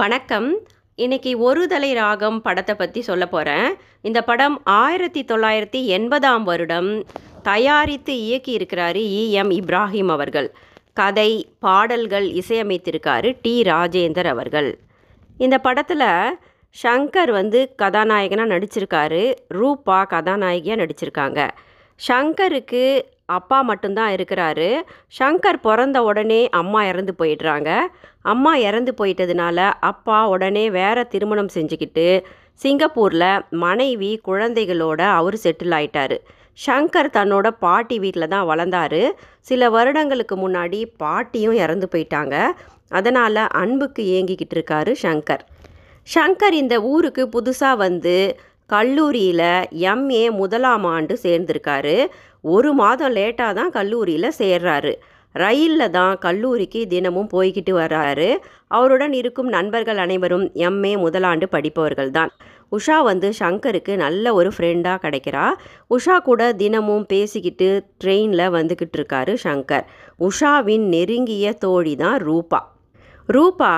வணக்கம். இன்னைக்கு ஒரு தலை ராகம் படத்தை பற்றி சொல்ல போகிறேன் இந்த படம் ஆயிரத்தி தொள்ளாயிரத்தி எண்பதாம் வருடம் தயாரித்து இயக்கியிருக்கிறாரு இ எம் இப்ராஹிம் அவர்கள். கதை பாடல்கள் இசையமைத்திருக்காரு டி. ராஜேந்தர் அவர்கள். இந்த படத்தில் ஷங்கர் வந்து கதாநாயகனாக நடிச்சிருக்காரு. ரூபா கதாநாயகியாக நடிச்சிருக்காங்க. ஷங்கருக்கு அப்பா மட்டும்தான் இருக்கிறாரு. ஷங்கர் பிறந்த உடனே அம்மா இறந்து போயிடுறாங்க. அம்மா இறந்து போயிட்டதுனால அப்பா உடனே வேற திருமணம் செஞ்சுக்கிட்டு சிங்கப்பூரில் மனைவி குழந்தைகளோட அவர் செட்டில் ஆயிட்டாரு. ஷங்கர் தன்னோட பாட்டி வீட்டில் தான் வளர்ந்தாரு. சில வருடங்களுக்கு முன்னாடி பாட்டியும் இறந்து போயிட்டாங்க. அதனால் அன்புக்கு ஏங்கிக்கிட்டு இருக்காரு ஷங்கர் ஷங்கர் இந்த ஊருக்கு புதுசாக வந்து கல்லூரியில் எம்ஏ முதலாம் ஆண்டு சேர்ந்திருக்காரு. ஒரு மாதம் லேட்டாக தான் கல்லூரியில் சேர்றாரு. ரயிலில் தான் கல்லூரிக்கு தினமும் போய்கிட்டு வர்றாரு அவருடன் இருக்கும் நண்பர்கள் அனைவரும் எம்ஏ முதலாண்டு படிப்பவர்கள் தான். உஷா வந்து ஷங்கருக்கு நல்ல ஒரு ஃப்ரெண்டாக கிடைக்கிறா. உஷா கூட தினமும் பேசிக்கிட்டு ட்ரெயினில் வந்துக்கிட்டு இருக்காரு ஷங்கர் உஷாவின் நெருங்கிய தோழி தான் ரூபா. ரூபா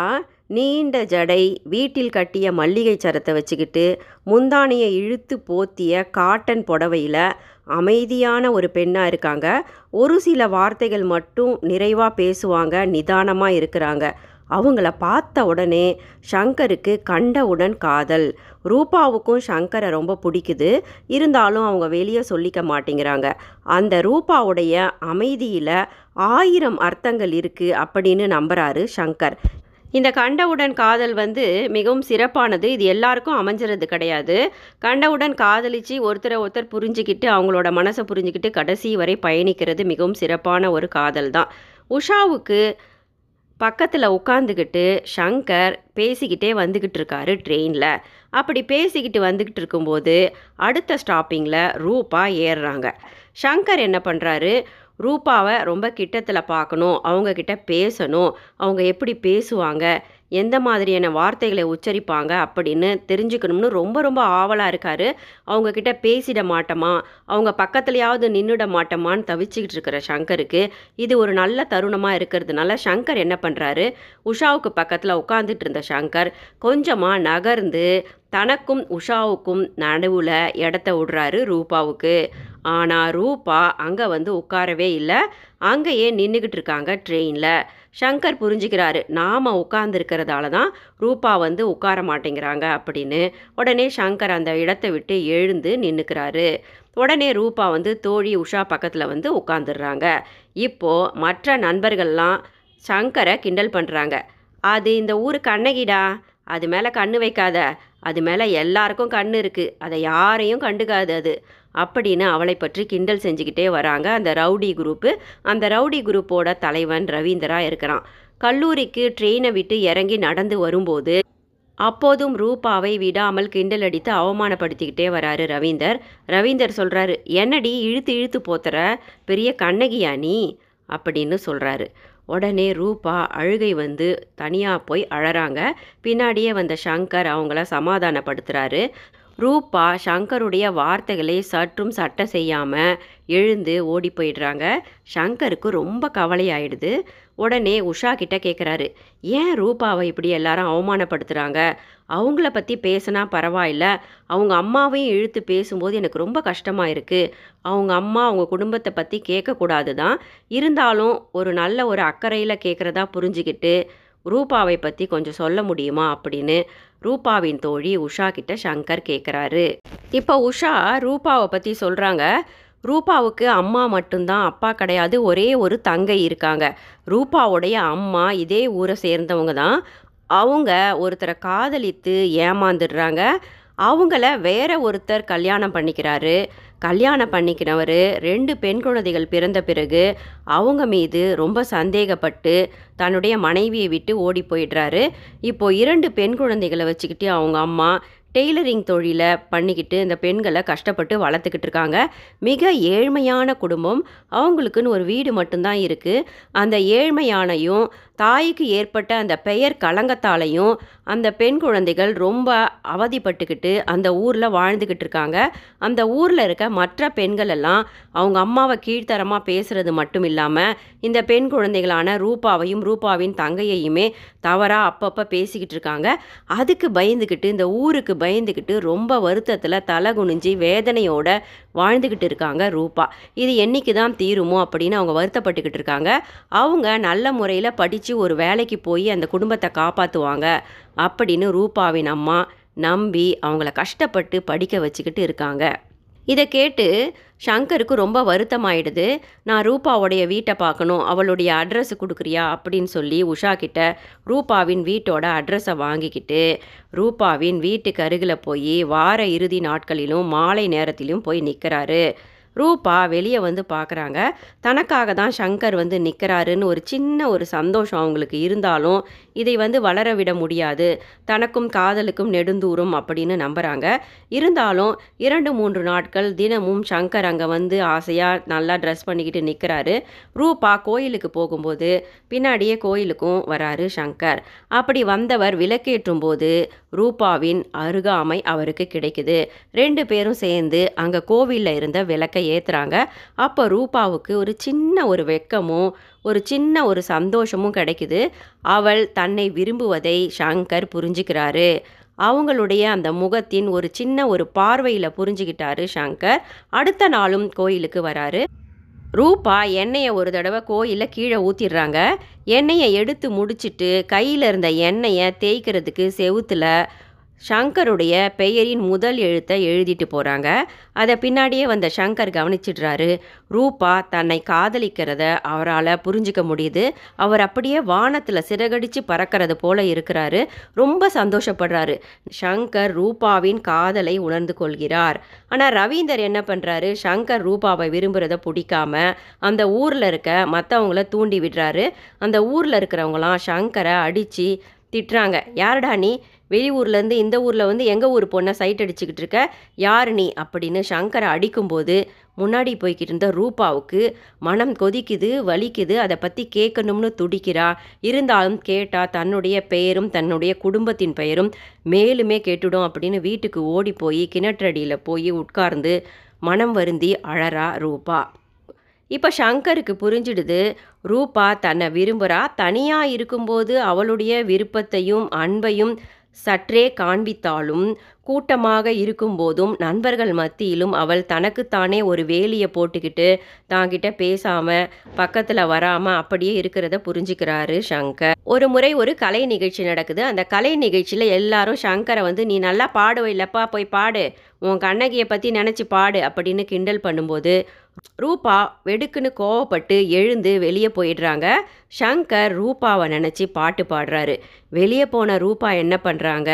நீண்ட ஜடை வீட்டில் கட்டிய மல்லிகை சரத்தை வச்சுக்கிட்டு முந்தானியை இழுத்து போத்திய காட்டன் புடவையில் அமைதியான ஒரு பெண்ணாக இருக்காங்க. ஒரு சில வார்த்தைகள் மட்டும் நிறைவாக பேசுவாங்க நிதானமாக இருக்கிறாங்க. அவங்கள பார்த்த உடனே ஷங்கருக்கு கண்டவுடன் காதல். ரூபாவுக்கும் ஷங்கரை ரொம்ப பிடிக்குது. இருந்தாலும் அவங்க வெளியே சொல்லிக்க மாட்டேங்கிறாங்க. அந்த ரூபாவுடைய அமைதியில் ஆயிரம் அர்த்தங்கள் இருக்குது அப்படின்னு நம்புகிறாரு ஷங்கர் இந்த கண்டவுடன் காதல் வந்து மிகவும் சிறப்பானது. இது எல்லாருக்கும் அமைஞ்சிறது கிடையாது. கண்டவுடன் காதலிச்சு ஒருத்தரை ஒருத்தர் புரிஞ்சுக்கிட்டு அவங்களோட மனசை புரிஞ்சுக்கிட்டு கடைசி வரை பயணிக்கிறது மிகவும் சிறப்பான ஒரு காதல் தான். உஷாவுக்கு பக்கத்தில் உட்காந்துக்கிட்டு ஷங்கர் பேசிக்கிட்டே வந்துக்கிட்டு இருக்காரு ட்ரெயினில். அப்படி பேசிக்கிட்டு வந்துக்கிட்டு இருக்கும்போது அடுத்த ஸ்டாப்பிங்கில் ரூபா ஏறுறாங்க. ஷங்கர் என்ன பண்ணுறாரு ரூபாவை ரொம்ப கிட்டத்தில் பார்க்கணும் அவங்கக்கிட்ட பேசணும் அவங்க எப்படி பேசுவாங்க எந்த மாதிரியான வார்த்தைகளை உச்சரிப்பாங்க அப்படின்னு தெரிஞ்சுக்கணும்னு ரொம்ப ரொம்ப ஆவலாக இருக்கார். அவங்கக்கிட்ட பேசிட மாட்டோமா? அவங்க பக்கத்துலையாவது நின்றுட மாட்டோமான்னு தவிச்சுக்கிட்டு இருக்கிற ஷங்கருக்கு இது ஒரு நல்ல தருணமாக இருக்கிறதுனால ஷங்கர் என்ன பண்ணுறாரு உஷாவுக்கு பக்கத்தில் உட்காந்துட்டு இருந்த ஷங்கர் கொஞ்சமாக நகர்ந்து தனக்கும் உஷாவுக்கும் நடுவில் இடத்த விடுறாரு ரூபாவுக்கு. ஆனால் ரூபா அங்கே வந்து உட்காரவே இல்லை. அங்கேயே நின்றுக்கிட்டு இருக்காங்க ட்ரெயினில். ஷங்கர் புரிஞ்சுக்கிறாரு நாம் உட்கார்ந்துருக்கிறதால தான் ரூபா வந்து உட்கார மாட்டேங்கிறாங்க அப்படின்னு. உடனே ஷங்கர் அந்த இடத்த விட்டு எழுந்து நின்றுக்கிறாரு உடனே ரூபா வந்து தோழி உஷா பக்கத்தில் வந்து உட்காந்துடுறாங்க இப்போது மற்ற நண்பர்கள்லாம் சங்கரை கிண்டல் பண்ணுறாங்க அது இந்த ஊர் கண்ணகிடா? அது மேலே கண்ணு வைக்காத. அது மேலே எல்லாருக்கும் கண்ணு இருக்குது அதை யாரையும் கண்டுக்காது அது. அப்படின்னு அவளை பற்றி கிண்டல் செஞ்சுக்கிட்டே வராங்க அந்த ரவுடி குரூப்பு. அந்த ரவுடி குரூப்போட தலைவன் ரவீந்திரா இருக்கிறான். கல்லூரிக்கு ட்ரெயினை விட்டு இறங்கி நடந்து வரும்போது அப்போதும் ரூபாவை விடாமல் கிண்டல் அடித்து அவமானப்படுத்திக்கிட்டே வராரு ரவீந்தர். ரவீந்தர் சொல்கிறாரு என்னடி இழுத்து இழுத்து போத்துற? பெரிய கண்ணகியா நீ? அப்படின்னு சொல்கிறாரு உடனே ரூபா அழுகை வந்து தனியாக போய் அழறாங்க. பின்னாடியே வந்த ஷங்கர் அவங்கள சமாதானப்படுத்துகிறாரு ரூபா ஷங்கருடைய வார்த்தைகளை சற்றும் சட்டை செய்யாமல் எழுந்து ஓடி போயிடுறாங்க. ஷங்கருக்கு ரொம்ப கவலையாயிடுது. உடனே உஷா கிட்ட கேட்குறாரு ஏன் ரூபாவை இப்படி எல்லாரும் அவமானப்படுத்துகிறாங்க அவங்கள பற்றி பேசினா பரவாயில்ல. அவங்க அம்மாவையும் இழுத்து பேசும்போது எனக்கு ரொம்ப கஷ்டமாக இருக்குது அவங்க அம்மா அவங்க குடும்பத்தை பற்றி கேட்கக்கூடாது தான் இருந்தாலும் ஒரு நல்ல ஒரு அக்கறையில் கேட்குறதா புரிஞ்சுக்கிட்டு ரூபாவை பற்றி கொஞ்சம் சொல்ல முடியுமா? அப்படின்னு ரூபாவின் தோழி உஷா கிட்ட சங்கர் கேட்குறாரு இப்போ உஷா ரூபாவை பற்றி சொல்கிறாங்க ரூபாவுக்கு அம்மா மட்டும்தான் அப்பா கிடையாது ஒரே ஒரு தங்கை இருக்காங்க. ரூபாவுடைய அம்மா இதே ஊரை சேர்ந்தவங்க தான். அவங்க ஒருத்தரை காதலித்து ஏமாந்துடுறாங்க. அவங்கள வேற ஒருத்தர் கல்யாணம் பண்ணிக்கிறாரு. கல்யாணம் பண்ணிக்கிறவர் ரெண்டு பெண் குழந்தைகள் பிறந்த பிறகு அவங்க மீது ரொம்ப சந்தேகப்பட்டு தன்னுடைய மனைவியை விட்டு ஓடி போயிடுறாரு. இப்போ இரண்டு பெண் குழந்தைகளை வச்சுக்கிட்டு அவங்க அம்மா டெய்லரிங் தொழிலை பண்ணிக்கிட்டு இந்த பெண்களை கஷ்டப்பட்டு வளர்த்துக்கிட்டு இருக்காங்க. மிக ஏழ்மையான குடும்பம். அவங்களுக்குன்னு ஒரு வீடு மட்டும்தான் இருக்குது அந்த ஏழ்மையானையும் தாய்க்கு ஏற்பட்ட அந்த பெயர் கலங்கத்தாலையும் அந்த பெண் குழந்தைகள் ரொம்ப அவதிப்பட்டுக்கிட்டு அந்த ஊரில் வாழ்ந்துக்கிட்டு இருக்காங்க. அந்த ஊரில் இருக்க மற்ற பெண்கள் எல்லாம் அவங்க அம்மாவை கீழ்த்தரமாக பேசுகிறது மட்டும் இல்லாமல் இந்த பெண் குழந்தைகளான ரூபாவையும் ரூபாவின் தங்கையையுமே தவறாக அப்பப்போ பேசிக்கிட்டு இருக்காங்க. அதுக்கு பயந்துக்கிட்டு இந்த ஊருக்கு பயந்துக்கிட்டு ரொம்ப வருத்தத்தில் தலை குனிஞ்சி வேதனையோட வாழ்ந்துக்கிட்டு இருக்காங்க ரூபா. இது என்றைக்கு தான் தீருமோ அப்படின்னு அவங்க வருத்தப்பட்டுக்கிட்டு இருக்காங்க. அவங்க நல்ல முறையில் படித்து ஒரு வேலைக்கு போய் அந்த குடும்பத்தை காப்பாற்றுவாங்க அப்படின்னு ரூபாவின் அம்மா நம்பி அவங்கள கஷ்டப்பட்டு படிக்க வச்சுக்கிட்டு இருக்காங்க. இதை கேட்டு ஷங்கருக்கு ரொம்ப வருத்தமாயிடுது. நான் ரூபாவுடைய வீட்டை பார்க்கணும். அவளுடைய அட்ரஸ் கொடுக்குறியா? அப்படின்னு சொல்லி உஷா கிட்ட ரூபாவின் வீட்டோட அட்ரஸை வாங்கிக்கிட்டு ரூபாவின் வீட்டுக்கு அருகில் போய் வார இறுதி நாட்களிலும் மாலை நேரத்திலும் போய் நிற்கிறாரு ரூபா வெளியே வந்து பார்க்குறாங்க தனக்காக தான் சங்கர் வந்து நிற்கிறாருன்னு ஒரு சின்ன ஒரு சந்தோஷம் அவங்களுக்கு இருந்தாலும் இதை வந்து வளர விட முடியாது. தனக்கும் காதலுக்கும் நெடுந்தூரம் அப்படின்னு நம்புகிறாங்க இருந்தாலும் இரண்டு மூன்று நாட்கள் தினமும் சங்கர் அங்கே வந்து ஆசையாக நல்லா ட்ரெஸ் பண்ணிக்கிட்டு நிற்கிறாரு ரூபா கோயிலுக்கு போகும்போது பின்னாடியே கோயிலுக்கும் வராரு சங்கர். அப்படி வந்தவர் விளக்கேற்றும் போது ரூபாவின் அருகாமை அவருக்கு கிடைக்குது. ரெண்டு பேரும் சேர்ந்து அங்கே கோவிலில் இருந்த விளக்கை ஏற்றுறாங்க அப்போ ரூபாவுக்கு ஒரு சின்ன ஒரு வெக்கமும் ஒரு சின்ன ஒரு சந்தோஷமும் கிடைக்குது. அவள் தன்னை விரும்புவதை ஷங்கர் புரிஞ்சுக்கிறாரு. அவங்களுடைய அந்த முகத்தின் ஒரு சின்ன ஒரு பார்வையில் புரிஞ்சுக்கிட்டாரு ஷங்கர். அடுத்த நாளும் கோயிலுக்கு வராரு. ரூபா எண்ணெயை ஒரு தடவை கோயிலில் கீழே ஊற்றிடுறாங்க எண்ணெயை எடுத்து முடிச்சுட்டு கையில் இருந்த எண்ணெயை தேய்க்கிறதுக்கு செவுத்தில் சங்கருடைய பெயரின் முதல் எழுத்தை எழுதிட்டு போகிறாங்க அதை பின்னாடியே வந்த சங்கர் கவனிச்சிடுறாரு. ரூபா தன்னை காதலிக்கிறத அவரால் புரிஞ்சிக்க முடியுது. அவர் அப்படியே வானத்தில் சிறகடிச்சு பறக்கிறது போல இருக்கிறாரு. ரொம்ப சந்தோஷப்படுறாரு. சங்கர் ரூபாவின் காதலை உணர்ந்து கொள்கிறார். ஆனால் ரவீந்தர் என்ன பண்ணுறாரு சங்கர் ரூபாவை விரும்புகிறத பிடிக்காம அந்த ஊரில் இருக்க மற்றவங்கள தூண்டி விடுறாரு. அந்த ஊரில் இருக்கிறவங்களாம் சங்கரை அடித்து திட்டுறாங்க. யாருடா நீ? வெளியூர்லேருந்து இந்த ஊரில் வந்து எங்கள் ஊர் பொண்ணை சைட் அடிச்சுக்கிட்டு இருக்க? யார் நீ? அப்படின்னு சங்கரை அடிக்கும்போது முன்னாடி போய்கிட்டு இருந்த ரூபாவுக்கு மனம் கொதிக்குது வலிக்குது அதை பற்றி கேட்கணும்னு துடிக்கிறா. இருந்தாலும் கேட்டால் தன்னுடைய பெயரும் தன்னுடைய குடும்பத்தின் பெயரும் மேலுமே கேட்டுடும் அப்படின்னு வீட்டுக்கு ஓடி போய் கிணற்றடியில் போய் உட்கார்ந்து மனம் வருந்தி அழறா ரூபா. இப்போ சங்கருக்கு புரிஞ்சிடுது ரூபா தன்னை விரும்புகிறா தனியாக இருக்கும்போது அவளுடைய விருப்பத்தையும் அன்பையும் சற்றே காண்பித்தாலும் கூட்டமாக இருக்கும்போதும் நண்பர்கள் மத்தியிலும் அவள் தனக்குத்தானே ஒரு வேலியை போட்டுக்கிட்டு தாங்கிட்ட பேசாமல் பக்கத்தில் வராமல் அப்படியே இருக்கிறத புரிஞ்சுக்கிறாரு சங்கர். ஒரு முறை ஒரு கலை நிகழ்ச்சி நடக்குது. அந்த கலை நிகழ்ச்சியில் எல்லாரும் சங்கரை வந்து நீ நல்லா பாடுவ இல்லப்பா போய் பாடு. உன் கண்ணகியை பற்றி நினச்சி பாடு அப்படின்னு கிண்டல் பண்ணும்போது ரூபா வெடுக்குன்னு கோவப்பட்டு எழுந்து வெளியே போயிடுறாங்க. ஷங்கர் ரூபாவை நினச்சி பாட்டு பாடுறாரு. வெளியே போன ரூபா என்ன பண்ணுறாங்க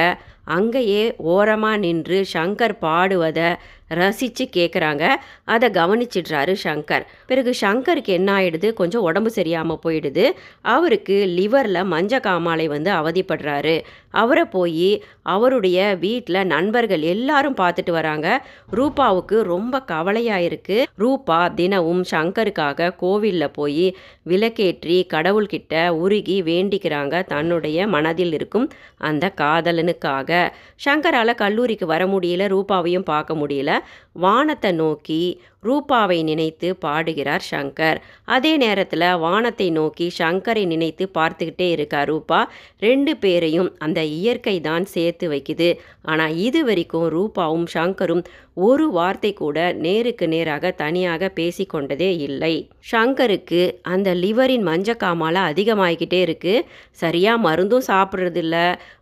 அங்கேயே ஓரமாக நின்று ஷங்கர் பாடுவதை ரசித்து கேட்குறாங்க அதை கவனிச்சிடுறாரு சங்கர். பிறகு சங்கருக்கு என்ன ஆயிடுது? கொஞ்சம் உடம்பு சரியாமல் போயிடுது. அவருக்கு லிவரில் மஞ்ச காமாலை வந்து அவதிப்படுறாரு. அவரை போய் அவருடைய வீட்டில் நண்பர்கள் எல்லாரும் பார்த்துட்டு வராங்க. ரூபாவுக்கு ரொம்ப கவலையாக இருக்குது ரூபா தினமும் சங்கருக்காக கோவிலில் போய் விளக்கேற்றி கடவுள்கிட்ட உருகி வேண்டிக்கிறாங்க. தன்னுடைய மனதில் இருக்கும் அந்த காதலனுக்காக. சங்கரால் கல்லூரிக்கு வர முடியல. ரூபாவையும் பார்க்க முடியல. வானத்தை நோக்கி ரூபாவை நினைத்து பாடுகிறார் சங்கர். அதே நேரத்தில் வானத்தை நோக்கி சங்கரை நினைத்து பார்த்துக்கிட்டே இருக்கா ரூபா. ரெண்டு பேரையும் அந்த இயற்கை தான் சேர்த்து வைக்குது. ஆனால் இது வரைக்கும் ரூபாவும் சங்கரும் ஒரு வார்த்தை கூட நேருக்கு நேராக தனியாக பேசிக்கொண்டதே இல்லை. ஷங்கருக்கு அந்த லிவரின் மஞ்சக்காமால அதிகமாகிக்கிட்டே இருக்கு. சரியாக மருந்தும் சாப்பிட்றதில்ல.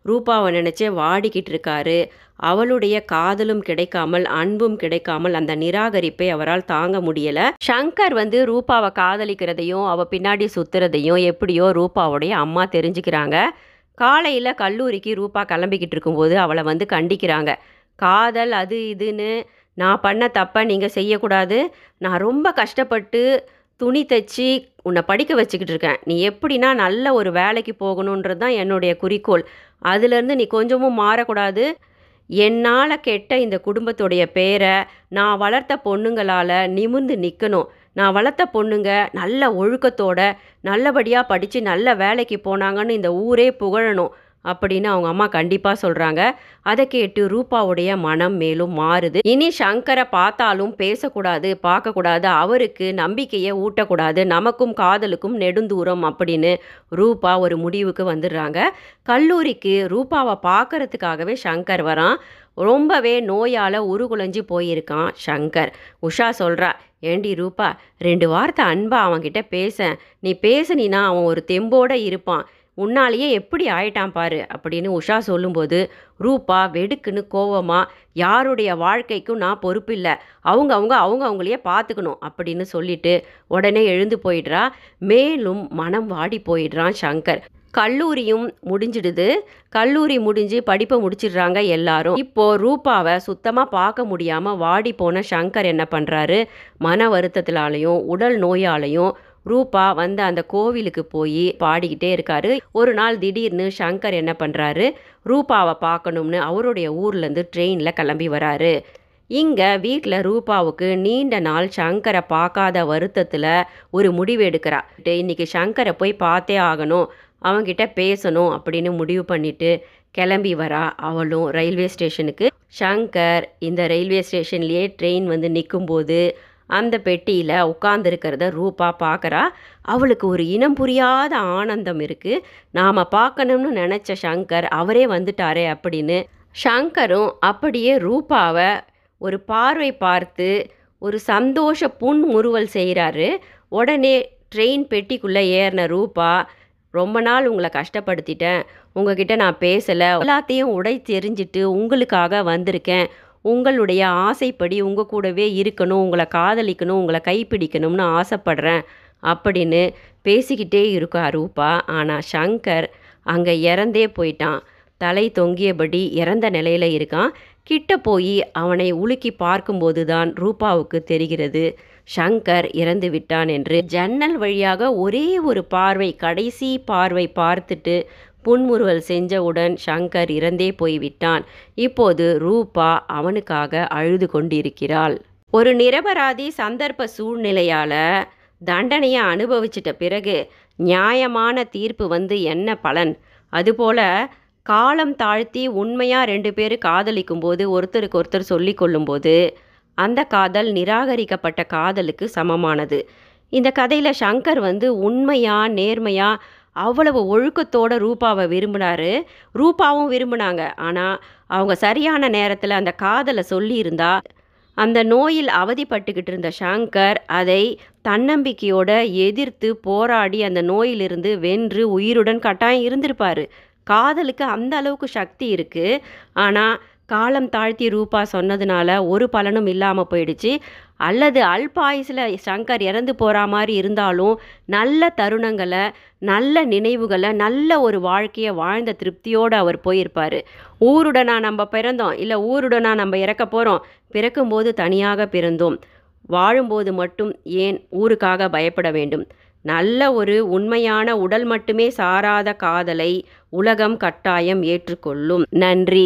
ரூபாவை நினச்சே வாடிக்கிட்டு இருக்காரு. அவளுடைய காதலும் கிடைக்காமல் அன்பும் கிடைக்காமல் அந்த நிராகரிப்பை அவரால் தாங்க முடியல. ஷங்கர் வந்து ரூபாவை காதலிக்கிறதையும் அவ பின்னாடி சுத்துறதையும் எப்படியோ ரூபாவுடைய அம்மா தெரிஞ்சுக்கிறாங்க. காலையில் கல்லூரிக்கு ரூபா கிளம்பிக்கிட்டு இருக்கும்போது அவளை வந்து கண்டிக்கிறாங்க. காதல் அது இதுன்னு நான் பண்ண தப்பை நீங்கள் செய்யக்கூடாது. நான் ரொம்ப கஷ்டப்பட்டு துணி தைச்சி உன்னை படிக்க வச்சுக்கிட்டு இருக்கேன். நீ எப்படின்னா நல்ல ஒரு வேலைக்கு போகணுன்றது தான் என்னுடைய குறிக்கோள். அதுலேருந்து நீ கொஞ்சமும் மாறக்கூடாது. என்னால் கெட்ட இந்த குடும்பத்துடைய பேரை நான் வளர்த்த பொண்ணுங்களால் நிமிர்ந்து நிற்கணும் நான் வளர்த்த பொண்ணுங்க நல்ல ஒழுக்கத்தோட நல்லபடியாக படித்து நல்ல வேலைக்கு போனாங்கன்னு இந்த ஊரே புகழணும். அப்படின்னு அவங்க அம்மா கண்டிப்பாக சொல்கிறாங்க அதை கேட்டு ரூபாவுடைய மனம் மேலும் மாறுது. இனி சங்கரை பார்த்தாலும் பேசக்கூடாது பார்க்கக்கூடாது. அவருக்கு நம்பிக்கையை ஊட்டக்கூடாது. நமக்கும் காதலுக்கும் நெடுந்தூரம் அப்படின்னு ரூபா ஒரு முடிவுக்கு வந்துடுறாங்க. கல்லூரிக்கு ரூபாவை பார்க்கறதுக்காகவே சங்கர் வரான். ரொம்பவே நோயால் உருகுலைஞ்சு போயிருக்கான் சங்கர். உஷா சொல்கிறா ஏண்டி ரூபா ரெண்டு வார்த்தை அன்பா அவன்கிட்ட பேச. நீ பேசுனீனா அவன் ஒரு தெம்போடு இருப்பான். உன்னாலேயே எப்படி ஆயிட்டான் பாரு அப்படின்னு உஷா சொல்லும்போது ரூபா வெடுக்குன்னு கோவமாக யாருடைய வாழ்க்கைக்கும் நான் பொறுப்பில்லை அவங்க அவங்க அவங்க அவங்களையே பார்த்துக்கணும் அப்படின்னு சொல்லிட்டு உடனே எழுந்து போயிடுறா. மேலும் மனம் வாடி போயிடுறான் சங்கர். கல்லூரியும் முடிஞ்சிடுது. கல்லூரி முடிஞ்சு படிப்பை முடிச்சிடுறாங்க எல்லாரும். இப்போ ரூபாவை சுத்தமாக பார்க்க முடியாமல் வாடி போன சங்கர் என்ன பண்ணுறாரு மன வருத்தத்தினாலையும் உடல் நோயாலையும் ரூபா வந்து அந்த கோவிலுக்கு போய் பாடிக்கிட்டே இருக்காரு. ஒரு நாள் திடீர்னு சங்கர் என்ன பண்ணுறாரு ரூபாவை பார்க்கணும்னு அவருடைய ஊர்லேருந்து ட்ரெயினில் கிளம்பி வராரு. இங்கே வீட்டில் ரூபாவுக்கு நீண்ட நாள் சங்கரை பார்க்காத வருத்தத்தில் ஒரு முடிவு எடுக்கிறா. இன்னைக்கு சங்கரை போய் பார்த்தே ஆகணும். அவங்கிட்ட பேசணும் அப்படின்னு முடிவு பண்ணிட்டு கிளம்பி வரா அவளும் ரயில்வே ஸ்டேஷனுக்கு. சங்கர் இந்த ரயில்வே ஸ்டேஷன்லேயே ட்ரெயின் வந்து நிற்கும்போது அந்த பெட்டியில் உட்காந்துருக்கிறத ரூபா பார்க்குறா. அவளுக்கு ஒரு இனம் புரியாத ஆனந்தம் இருக்குது நாம் பார்க்கணும்னு நினச்ச சங்கர் அவரே வந்துட்டாரே அப்படின்னு. சங்கரும் அப்படியே ரூபாவை ஒரு பார்வை பார்த்து ஒரு சந்தோஷ புன்முறுவல் செய்கிறாரு உடனே ட்ரெயின் பெட்டிக்குள்ளே ஏறின ரூபா ரொம்ப நாள் உங்களை கஷ்டப்படுத்திட்டேன். உங்ககிட்ட நான் பேசலை. எல்லாத்தையும் உடை தெரிஞ்சிட்டு உங்களுக்காக வந்திருக்கேன். உங்களுடைய ஆசைப்படி உங்கள் கூடவே இருக்கணும் உங்களை காதலிக்கணும் உங்களை கைப்பிடிக்கணும்னு ஆசைப்படுறேன் அப்படின்னு பேசிக்கிட்டே இருக்கா ரூபா. ஆனால் சங்கர் அங்கே இறந்தே போயிட்டான். தலை தொங்கியபடி இறந்த நிலையில் இருக்கான். கிட்ட போய் அவனை உலுக்கி பார்க்கும்போது தான் ரூபாவுக்கு தெரிகிறது. ஷங்கர் இறந்து விட்டான் என்று ஜன்னல் வழியாக ஒரே ஒரு பார்வை கடைசி பார்வை பார்த்துட்டு புன்முறுவல் செஞ்சவுடன் ஷங்கர் இறந்தே போய்விட்டான். இப்போது ரூபா அவனுக்காக அழுது கொண்டிருக்கிறாள். ஒரு நிரபராதி சந்தர்ப்ப சூழ்நிலையால் தண்டனையை அனுபவிச்சிட்ட பிறகு நியாயமான தீர்ப்பு வந்து என்ன பலன்? அதுபோல காலம் தாழ்த்தி உண்மையாக ரெண்டு பேர் காதலிக்கும் போது ஒருத்தருக்கு ஒருத்தர் சொல்லி கொள்ளும்போது அந்த காதல் நிராகரிக்கப்பட்ட காதலுக்கு சமமானது. இந்த கதையில் சங்கர் வந்து உண்மையாக நேர்மையாக அவ்வளவு ஒழுக்கத்தோட ரூபாவை விரும்பினாரு. ரூபாவும் விரும்பினாங்க. ஆனால் அவங்க சரியான நேரத்தில் அந்த காதலை சொல்லியிருந்தா அந்த நோயில் அவதிப்பட்டுக்கிட்டு இருந்த சங்கர் அதை தன்னம்பிக்கையோட எதிர்த்து போராடி அந்த நோயிலிருந்து வென்று உயிருடன் கட்டாயம் இருந்திருப்பார். காதலுக்கு அந்த அளவுக்கு சக்தி இருக்குது ஆனால் காலம் தாழ்த்தி ரூபா சொன்னதுனால ஒரு பலனும் இல்லாமல் போயிடுச்சு. அல்லது அல்பாயுசில் சங்கர் இறந்து போகிற மாதிரி இருந்தாலும் நல்ல தருணங்களை நல்ல நினைவுகளை நல்ல ஒரு வாழ்க்கையை வாழ்ந்த திருப்தியோடு அவர் போயிருப்பார். ஊருடனா நம்ம பிறந்தோம். இல்லை ஊருடனா நம்ம இறக்க போகிறோம் பிறக்கும்போது தனியாக பிறந்தோம். வாழும்போது மட்டும் ஏன் ஊருக்காக பயப்பட வேண்டும்? நல்ல ஒரு உண்மையான உடல் மட்டுமே சாராத காதலை உலகம் கட்டாயம் ஏற்றுக்கொள்ளும். நன்றி.